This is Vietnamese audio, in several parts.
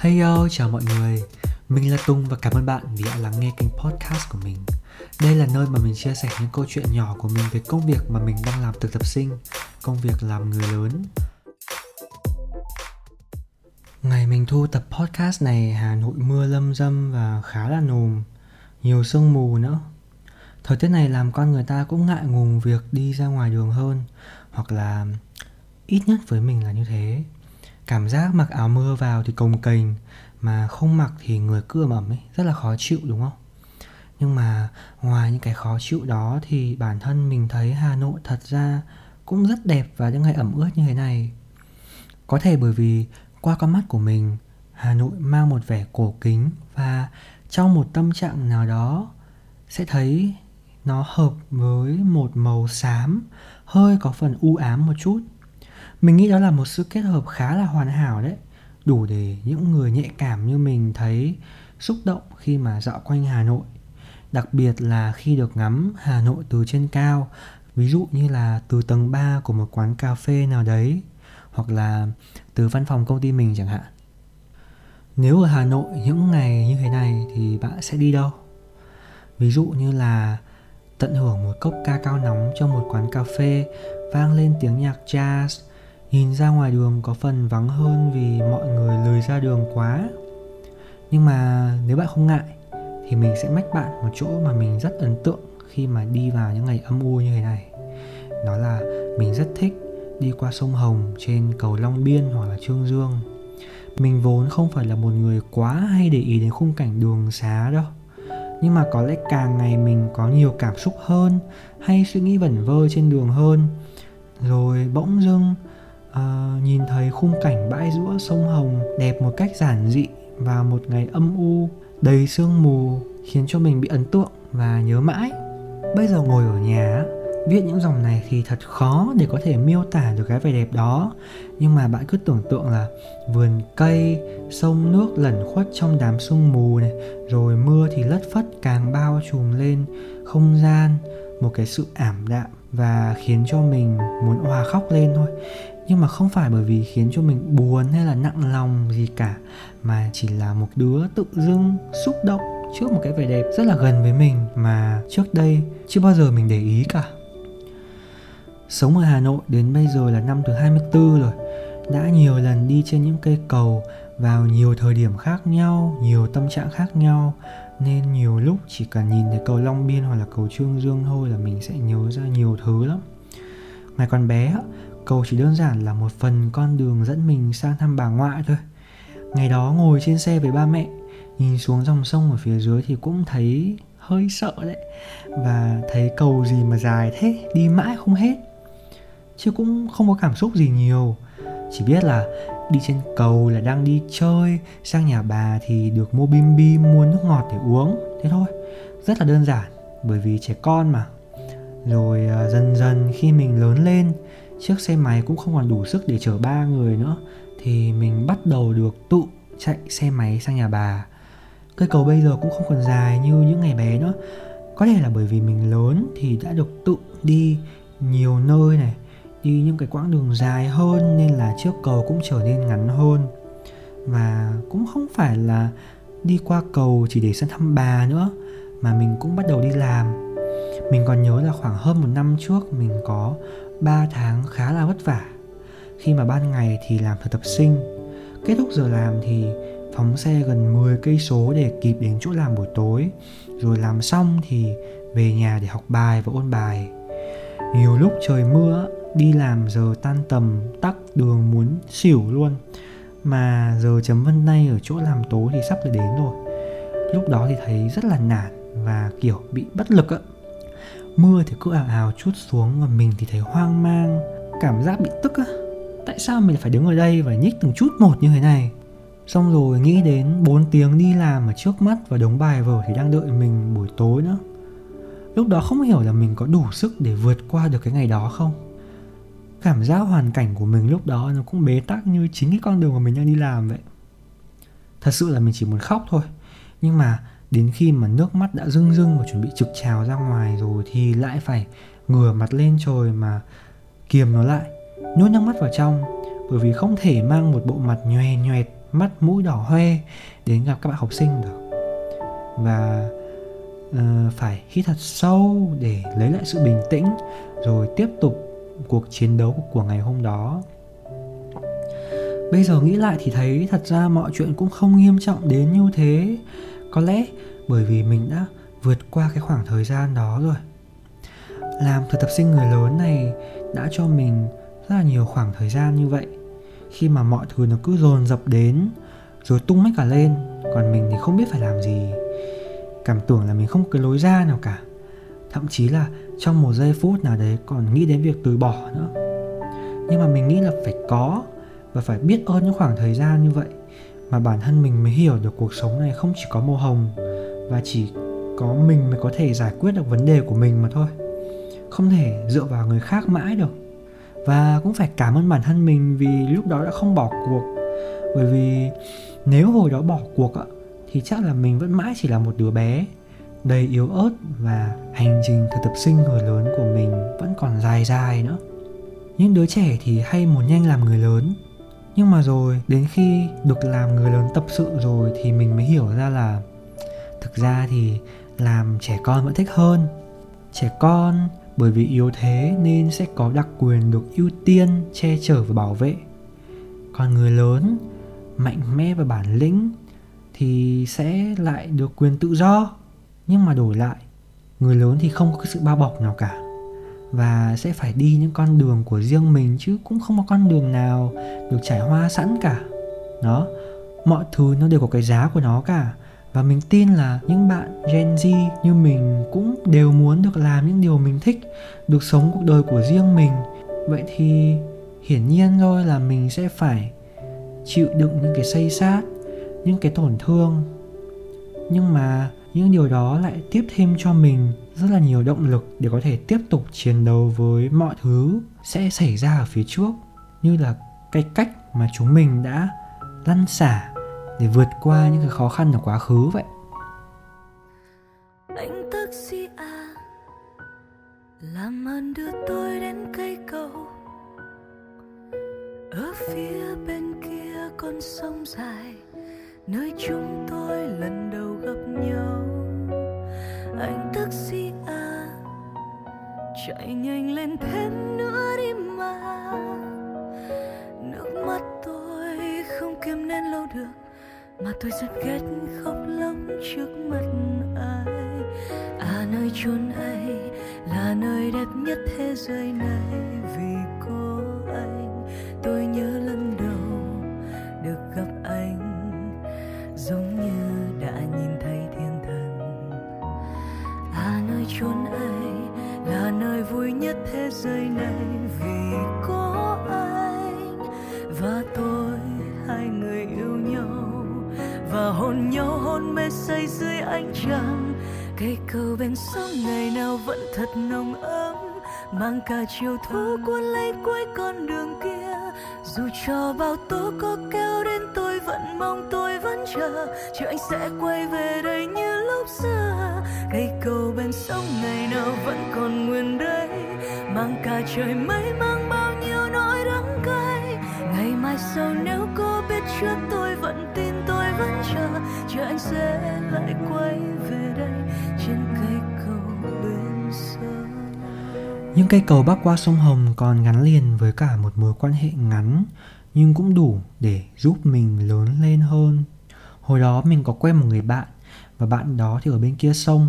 Hey yo, chào mọi người. Mình là Tung và cảm ơn bạn vì đã lắng nghe kênh podcast của mình. Đây là nơi mà mình chia sẻ những câu chuyện nhỏ của mình về công việc mà mình đang làm thực tập sinh Công việc làm người lớn. Ngày mình thu tập podcast này Hà Nội mưa lâm dâm và khá là nồm Nhiều sương mù nữa. Thời tiết này làm con người ta cũng ngại ngùng việc đi ra ngoài đường hơn Hoặc là ít nhất với mình là như thế cảm giác mặc áo mưa vào thì cồng kềnh, mà không mặc thì người cứ ẩm ẩm ấy, rất là khó chịu, đúng không? Nhưng mà ngoài những cái khó chịu đó thì bản thân mình thấy hà nội thật ra cũng rất đẹp vào những ngày ẩm ướt như thế này. Có thể bởi vì qua con mắt của mình, hà nội mang một vẻ cổ kính và trong một tâm trạng nào đó sẽ thấy nó hợp với một màu xám, hơi có phần u ám một chút mình nghĩ đó là một sự kết hợp khá là hoàn hảo đấy. Đủ để những người nhạy cảm như mình thấy xúc động khi mà dạo quanh hà nội. Đặc biệt là khi được ngắm hà nội từ trên cao, ví dụ như là từ tầng 3 của một quán cà phê nào đấy, hoặc là từ văn phòng công ty mình chẳng hạn. Nếu ở hà nội những ngày như thế này thì bạn sẽ đi đâu? Ví dụ như là tận hưởng một cốc ca cao nóng trong một quán cà phê, vang lên tiếng nhạc jazz Nhìn ra ngoài đường có phần vắng hơn vì mọi người lười ra đường quá. Nhưng mà nếu bạn không ngại, Thì mình sẽ mách bạn một chỗ mà mình rất ấn tượng khi mà đi vào những ngày âm u như thế này. Đó là mình rất thích đi qua sông Hồng trên cầu Long Biên hoặc là Trương Dương. Mình vốn không phải là một người quá hay để ý đến khung cảnh đường xá đâu. Nhưng mà có lẽ càng ngày mình có nhiều cảm xúc hơn, hay suy nghĩ vẩn vơ trên đường hơn. Rồi bỗng dưng uh, nhìn thấy khung cảnh bãi giữa sông Hồng đẹp một cách giản dị và một ngày âm u đầy sương mù khiến cho mình bị ấn tượng và nhớ mãi. Bây giờ ngồi ở nhà viết những dòng này thì thật khó để có thể miêu tả được cái vẻ đẹp đó nhưng mà bạn cứ tưởng tượng là vườn cây sông nước lẩn khuất trong đám sương mù này rồi mưa thì lất phất càng bao trùm lên không gian một cái sự ảm đạm và khiến cho mình muốn hòa khóc lên thôi nhưng mà không phải bởi vì khiến cho mình buồn hay là nặng lòng gì cả mà chỉ là một đứa tự dưng xúc động trước một cái vẻ đẹp rất là gần với mình mà trước đây chưa bao giờ mình để ý cả. Sống ở Hà Nội đến bây giờ là năm thứ 24 rồi. Đã nhiều lần đi trên những cây cầu vào nhiều thời điểm khác nhau, nhiều tâm trạng khác nhau Nên nhiều lúc chỉ cần nhìn thấy cầu Long Biên hoặc là cầu Trương Dương thôi là mình sẽ nhớ ra nhiều thứ lắm. Ngày còn bé cầu chỉ đơn giản là một phần con đường dẫn mình sang thăm bà ngoại thôi. Ngày đó ngồi trên xe với ba mẹ, nhìn xuống dòng sông ở phía dưới thì cũng thấy hơi sợ đấy. Và thấy cầu gì mà dài thế, đi mãi không hết. Chứ cũng không có cảm xúc gì nhiều. Chỉ biết là đi trên cầu là đang đi chơi, sang nhà bà thì được mua bim bim, mua nước ngọt để uống, thế thôi. Rất là đơn giản, bởi vì trẻ con mà. Rồi à, dần dần khi mình lớn lên chiếc xe máy cũng không còn đủ sức để chở ba người nữa, thì mình bắt đầu được tự chạy xe máy sang nhà bà. Cây cầu bây giờ cũng không còn dài như những ngày bé nữa. Có thể là bởi vì mình lớn thì đã được tự đi nhiều nơi này, đi những cái quãng đường dài hơn nên là chiếc cầu cũng trở nên ngắn hơn. Và cũng không phải là đi qua cầu chỉ để sang thăm bà nữa, mà mình cũng bắt đầu đi làm. Mình còn nhớ là khoảng hơn một năm trước mình có 3 tháng khá là vất vả. Khi mà ban ngày thì làm thực tập sinh, kết thúc giờ làm thì phóng xe gần 10 cây số để kịp đến chỗ làm buổi tối. Rồi làm xong thì về nhà để học bài và ôn bài. Nhiều lúc trời mưa, đi làm giờ tan tầm, tắc đường muốn xỉu luôn. Mà giờ chấm vân tay ở chỗ làm tối thì sắp được đến rồi. Lúc đó thì thấy rất là nản và, kiểu, bị bất lực ạ. Mưa thì cứ ào ào chút xuống và mình thì thấy hoang mang, Cảm giác bị tức á. Tại sao mình phải đứng ở đây và nhích từng chút một như thế này? Xong rồi nghĩ đến 4 tiếng đi làm ở trước mắt và đống bài vở thì đang đợi mình buổi tối nữa. Lúc đó không hiểu là mình có đủ sức để vượt qua được cái ngày đó không. Cảm giác hoàn cảnh của mình lúc đó nó cũng bế tắc như chính cái con đường mà mình đang đi làm vậy. Thật sự là mình chỉ muốn khóc thôi. Nhưng mà đến khi mà nước mắt đã rưng rưng và chuẩn bị trực trào ra ngoài rồi thì lại phải ngửa mặt lên trời mà kiềm nó lại nhốt nước mắt vào trong. Bởi vì không thể mang một bộ mặt nhòe nhòe mắt mũi đỏ hoe đến gặp các bạn học sinh được. Và uh, phải hít thật sâu để lấy lại sự bình tĩnh rồi tiếp tục cuộc chiến đấu của ngày hôm đó. Bây giờ nghĩ lại thì thấy thật ra mọi chuyện cũng không nghiêm trọng đến như thế có lẽ bởi vì mình đã vượt qua cái khoảng thời gian đó rồi. Làm thực tập sinh người lớn này đã cho mình rất là nhiều khoảng thời gian như vậy. Khi mà mọi thứ nó cứ dồn dập đến, rồi tung hết cả lên, còn mình thì không biết phải làm gì. Cảm tưởng là mình không có lối ra nào cả. Thậm chí là trong một giây phút nào đấy còn nghĩ đến việc từ bỏ nữa. Nhưng mà mình nghĩ là phải có và phải biết ơn những khoảng thời gian như vậy mà bản thân mình mới hiểu được cuộc sống này không chỉ có màu hồng và chỉ có mình mới có thể giải quyết được vấn đề của mình mà thôi. Không thể dựa vào người khác mãi được. Và cũng phải cảm ơn bản thân mình vì lúc đó đã không bỏ cuộc. Bởi vì nếu hồi đó bỏ cuộc á, thì chắc là mình vẫn mãi chỉ là một đứa bé đầy yếu ớt và hành trình thực tập sinh người lớn của mình vẫn còn dài dài nữa. Những đứa trẻ thì hay muốn nhanh làm người lớn nhưng mà rồi, đến khi được làm người lớn tập sự rồi thì mình mới hiểu ra là thực ra thì làm trẻ con vẫn thích hơn. Trẻ con bởi vì yếu thế nên sẽ có đặc quyền được ưu tiên, che chở và bảo vệ. Còn người lớn, mạnh mẽ và bản lĩnh thì sẽ lại được quyền tự do. Nhưng mà đổi lại, người lớn thì không có sự bao bọc nào cả và sẽ phải đi những con đường của riêng mình chứ cũng không có con đường nào được trải hoa sẵn cả. Đó, mọi thứ nó đều có cái giá của nó cả. Và mình tin là những bạn Gen Z như mình cũng đều muốn được làm những điều mình thích, được sống cuộc đời của riêng mình. Vậy thì hiển nhiên thôi là mình sẽ phải chịu đựng những cái xây sát, những cái tổn thương. Nhưng mà những điều đó lại tiếp thêm cho mình rất là nhiều động lực để có thể tiếp tục chiến đấu với mọi thứ sẽ xảy ra ở phía trước, như là cái cách mà chúng mình đã lăn xả để vượt qua những cái khó khăn ở quá khứ vậy. Anh taxi à làm ơn đưa tôi đến cây cầu. Ở phía bên kia con sông dài, nơi chúng tôi lần đầu gặp nhau. Chạy nhanh lên thêm nữa đi mà. Nước mắt tôi không kiềm nén lâu được, mà tôi rất ghét khóc lóc trước mặt ai. À nơi chốn ấy là nơi đẹp nhất thế giới này, vì có anh, tôi nhớ nhất thế giới này vì có anh. Và tôi hai người yêu nhau. Và hôn nhau hôn mê say dưới ánh trăng. Cây cầu bên sông ngày nào vẫn thật nồng ấm. Mang cả chiều thu cuốn lấy cuối con đường kia. Dù cho bao tố có kéo đến tôi vẫn mong tôi vẫn chờ. Chờ anh sẽ quay về đây như lúc xưa. Cây cầu bên sông ngày nào vẫn còn mang cả trời mây, mang bao nhiêu nỗi đắng cay ngày mai sau nếu cô biết trước tôi, vẫn tin tôi vẫn chờ chờ anh sẽ lại quay về đây trên cây cầu bên sông những cây cầu bắc qua sông Hồng còn gắn liền với cả một mối quan hệ ngắn, nhưng cũng đủ để giúp mình lớn lên hơn. Hồi đó mình có quen một người bạn, và bạn đó thì ở bên kia sông.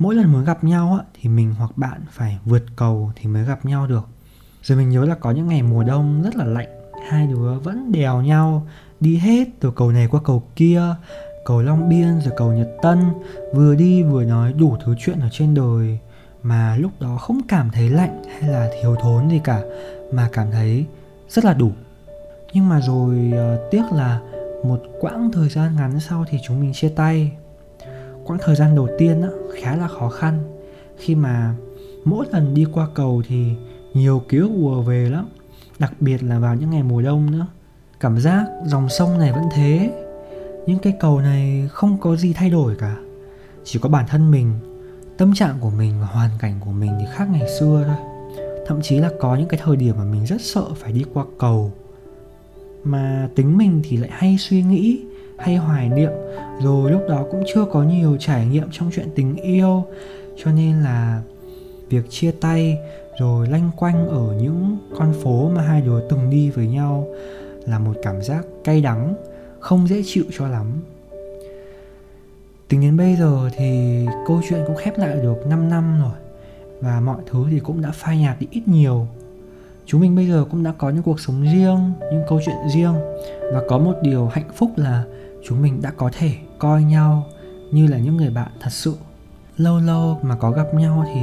Mỗi lần muốn gặp nhau á, thì mình hoặc bạn phải vượt cầu thì mới gặp nhau được. Rồi mình nhớ là có những ngày mùa đông rất là lạnh, hai đứa vẫn đèo nhau đi hết từ cầu này qua cầu kia, cầu Long Biên rồi cầu Nhật Tân, vừa đi vừa nói đủ thứ chuyện ở trên đời mà lúc đó không cảm thấy lạnh hay là thiếu thốn gì cả mà cảm thấy rất là đủ nhưng mà rồi uh, tiếc là một quãng thời gian ngắn sau thì chúng mình chia tay quãng thời gian đầu tiên á, khá là khó khăn. Khi mà mỗi lần đi qua cầu thì nhiều ký ức ùa về lắm. Đặc biệt là vào những ngày mùa đông nữa. Cảm giác dòng sông này vẫn thế. Những cái cầu này không có gì thay đổi cả. Chỉ có bản thân mình tâm trạng của mình và hoàn cảnh của mình thì khác ngày xưa thôi. Thậm chí là có những cái thời điểm mà mình rất sợ phải đi qua cầu. Mà tính mình thì lại hay suy nghĩ hay hoài niệm, rồi lúc đó cũng chưa có nhiều trải nghiệm trong chuyện tình yêu. Cho nên là việc chia tay, rồi lanh quanh ở những con phố mà hai đứa từng đi với nhau là một cảm giác cay đắng, không dễ chịu cho lắm. Tính đến bây giờ thì câu chuyện cũng khép lại được 5 năm rồi, và mọi thứ thì cũng đã phai nhạt đi ít nhiều. Chúng mình bây giờ cũng đã có những cuộc sống riêng, những câu chuyện riêng, và có một điều hạnh phúc là chúng mình đã có thể coi nhau như là những người bạn thật sự. Lâu lâu mà có gặp nhau thì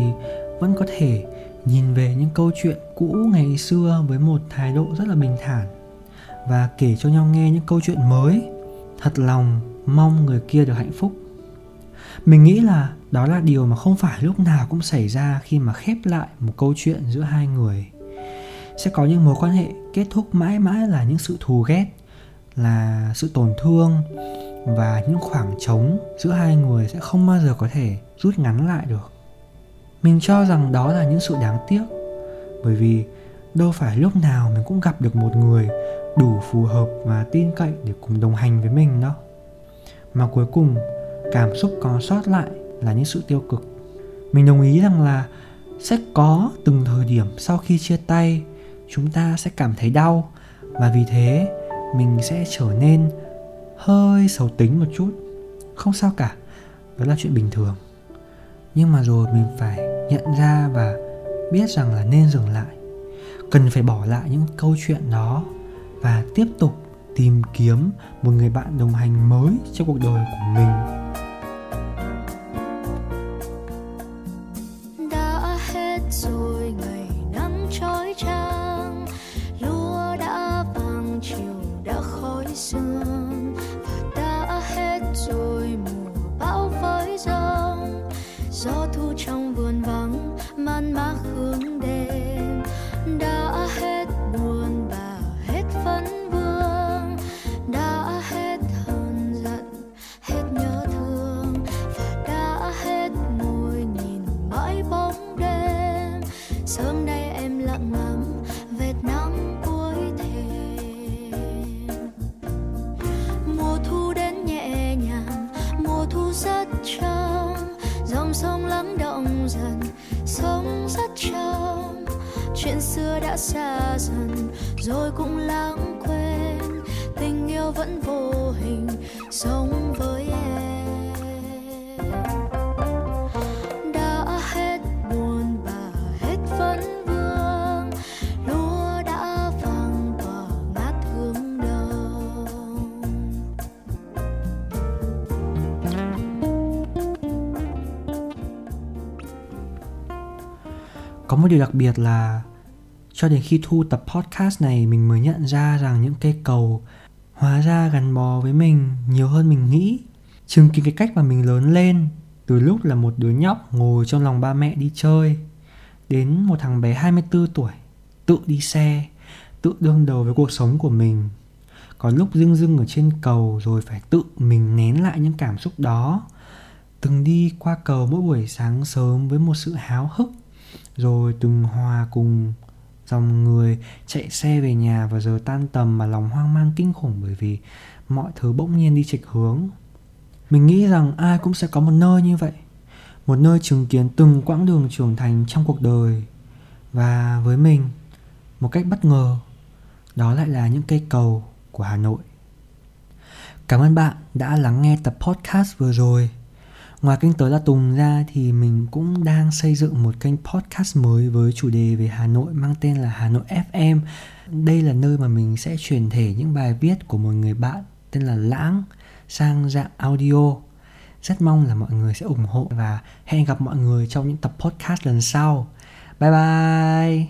vẫn có thể nhìn về những câu chuyện cũ ngày xưa với một thái độ rất là bình thản và kể cho nhau nghe những câu chuyện mới. Thật lòng mong người kia được hạnh phúc. Mình nghĩ là đó là điều mà không phải lúc nào cũng xảy ra khi mà khép lại một câu chuyện giữa hai người. Sẽ có những mối quan hệ kết thúc mãi mãi là những sự thù ghét là sự tổn thương và những khoảng trống giữa hai người sẽ không bao giờ có thể rút ngắn lại được. Mình cho rằng đó là những sự đáng tiếc, bởi vì đâu phải lúc nào mình cũng gặp được một người đủ phù hợp và tin cậy để cùng đồng hành với mình đâu mà cuối cùng, cảm xúc còn sót lại là những sự tiêu cực. Mình đồng ý rằng là sẽ có từng thời điểm sau khi chia tay, chúng ta sẽ cảm thấy đau và vì thế mình sẽ trở nên hơi xấu tính một chút. Không sao cả, đó là chuyện bình thường. Nhưng mà rồi mình phải nhận ra và biết rằng là nên dừng lại. Cần phải bỏ lại những câu chuyện đó và tiếp tục tìm kiếm một người bạn đồng hành mới trong cuộc đời của mình. Sông rất trong, chuyện xưa đã xa dần rồi cũng lãng quên. Tình yêu vẫn vô hình sống với em. Có một điều đặc biệt là cho đến khi thu tập podcast này, mình mới nhận ra rằng những cây cầu hóa ra gắn bó với mình nhiều hơn mình nghĩ. Chứng kiến cái cách mà mình lớn lên, từ lúc là một đứa nhóc ngồi trong lòng ba mẹ đi chơi, đến một thằng bé 24 tuổi tự đi xe, tự đương đầu với cuộc sống của mình. Có lúc dưng dưng ở trên cầu rồi phải tự mình nén lại những cảm xúc đó. Từng đi qua cầu mỗi buổi sáng sớm với một sự háo hức rồi từng hòa cùng dòng người chạy xe về nhà vào giờ tan tầm mà lòng hoang mang kinh khủng bởi vì mọi thứ bỗng nhiên đi chệch hướng. Mình nghĩ rằng ai cũng sẽ có một nơi như vậy, một nơi chứng kiến từng quãng đường trưởng thành trong cuộc đời. Và với mình, một cách bất ngờ, đó lại là những cây cầu của hà nội. Cảm ơn bạn đã lắng nghe tập podcast vừa rồi. Ngoài kênh Tớ là Tùng ra thì mình cũng đang xây dựng một kênh podcast mới với chủ đề về Hà Nội mang tên là Hà Nội FM. Đây là nơi mà mình sẽ truyền thể những bài viết của một người bạn tên là Lãng sang dạng audio. Rất mong là mọi người sẽ ủng hộ và hẹn gặp mọi người trong những tập podcast lần sau. Bye bye!